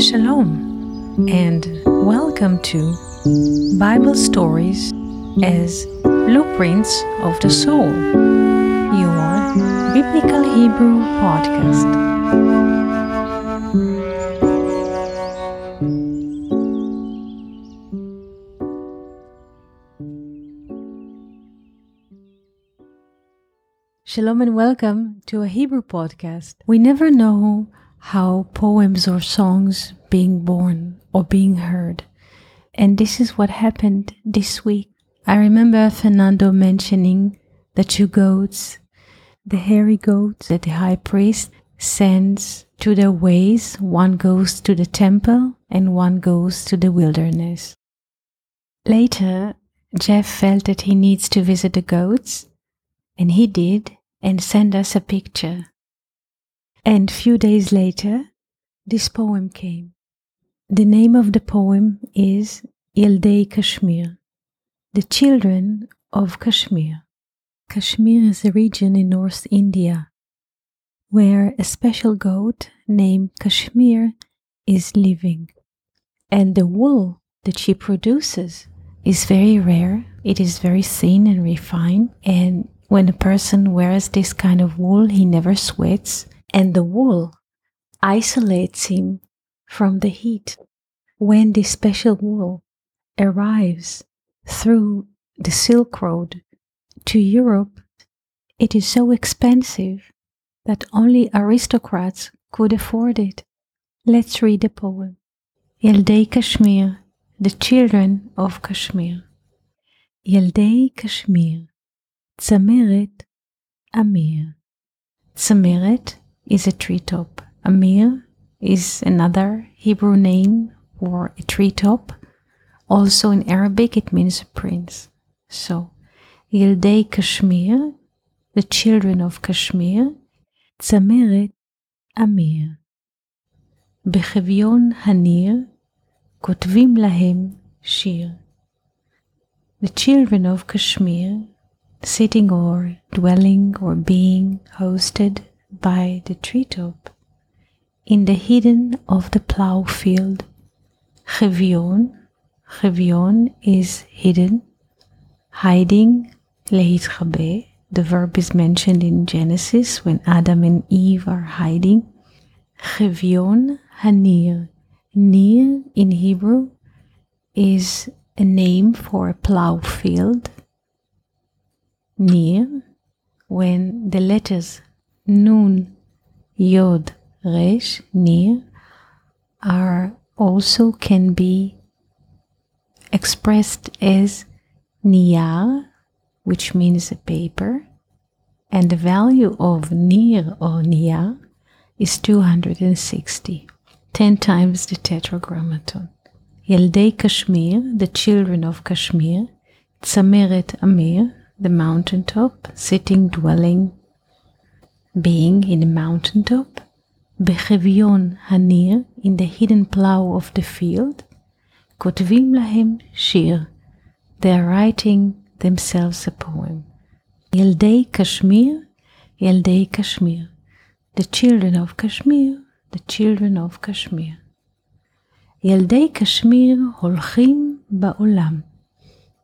Shalom, and welcome to Bible Stories as Blueprints of the Soul, your Biblical Hebrew podcast. Shalom and welcome to a Hebrew podcast. We never know how poems or songs being born or being heard. And this is what happened this week. I remember Fernando mentioning the two goats, the hairy goats that the high priest sends to their ways. One goes to the temple and one goes to the wilderness. Later, Jeff felt that he needs to visit the goats, and he did and sent us a picture. And few days later, this poem came. The name of the poem is Yildei Kashmir, the children of Kashmir. Kashmir is a region in North India where a special goat named Kashmir is living. And the wool that she produces is very rare, it is very thin and refined. And when a person wears this kind of wool, he never sweats and the wool isolates him from the heat. When this special wool arrives through the Silk Road to Europe, it is so expensive that only aristocrats could afford it. Let's read the poem. Yeldei Kashmir, the children of Kashmir. ילדי Kashmir, צמרת אמיר. צמרת is a treetop. Amir is another Hebrew name for a treetop. Also in Arabic, it means prince. So, Yildei Kashmir, the children of Kashmir, צמרת אמיר. בחביון הניר כותבים להם שיר. The children of Kashmir, sitting or dwelling or being hosted by the treetop in the hidden of the plow field. Chevion, chevion is hidden, hiding, lehitchabe. The verb is mentioned in Genesis when Adam and Eve are hiding. Chevion hanir. Nir in Hebrew is a name for a plow field. Nir, when the letters Nun, Yod, Resh, Nir are also can be expressed as Niyar, which means a paper, and the value of Nir or Niyar is 260, 10 times the tetragrammaton. Yeldei Kashmir, the children of Kashmir, Tzameret Amir, the mountaintop, sitting, dwelling, being in the mountaintop, בחביון הניר, in the hidden plow of the field, כותבים להם שיר. They are writing themselves a poem. ילדי קשמיר, ילדי קשמיר. The children of Kashmir, the children of Kashmir. ילדי קשמיר הולכים בעולם.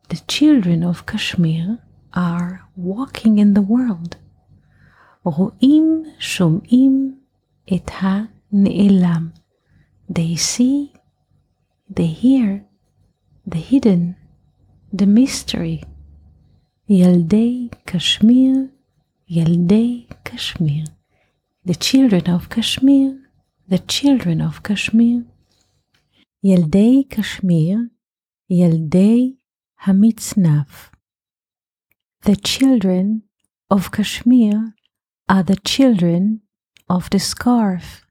The children of Kashmir are walking in the world. רואים, שומעים את הנעלם. They see, they hear, the hidden, the mystery. ילדי קשמיר, ילדי קשמיר. The children of Kashmir, the children of Kashmir. ילדי קשמיר, ילדי המצנף. The children of Kashmir are the children of the scarf.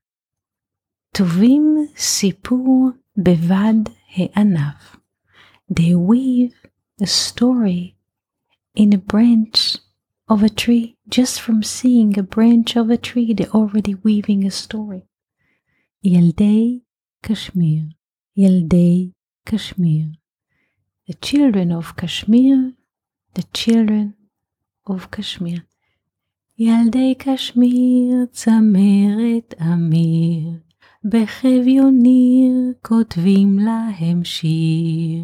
Tuvim sipur bevad heanav. They weave a story in a branch of a tree. Just from seeing a branch of a tree, they're already weaving a story. Yeldei Kashmir, Yeldei Kashmir. The children of Kashmir, the children of Kashmir. ילדי קשמיר, צמרת אמיר, בחביוניר כותבים להם שיר,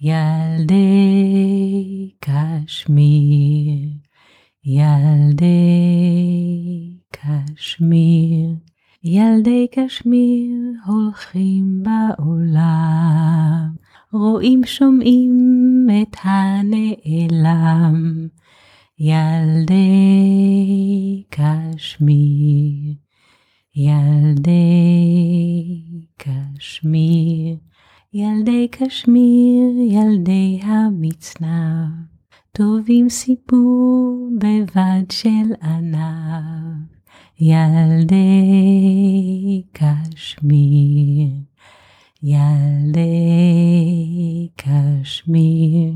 ילדי קשמיר, ילדי קשמיר, ילדי קשמיר הולכים בעולם, רואים שומעים את הנעלם, ילדי קשמיר. ילדי קשמיר, ילדי קשמיר, ילדי המצנע, טובים סיפור בבד של ענב. ילדי קשמיר, ילדי קשמיר.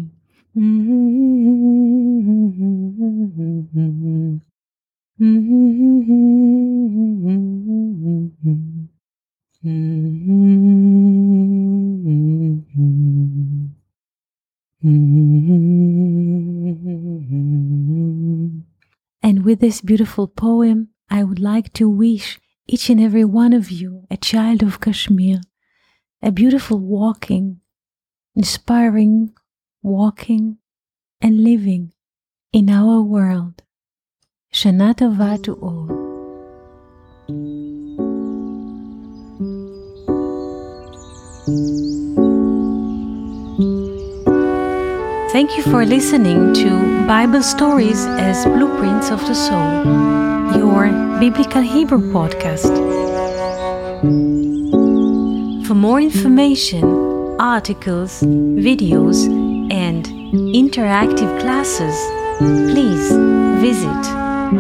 And with this beautiful poem, I would like to wish each and every one of you a child of Kashmir, a beautiful walking, inspiring walking and living in our world. Shana Tova to all. Thank you for listening to Bible Stories as Blueprints of the Soul, your Biblical Hebrew podcast. For more information, articles, videos, and interactive classes, please visit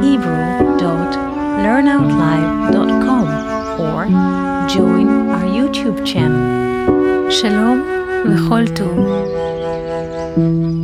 hebrew.learnoutlive.com or join our YouTube channel. Shalom Thank you.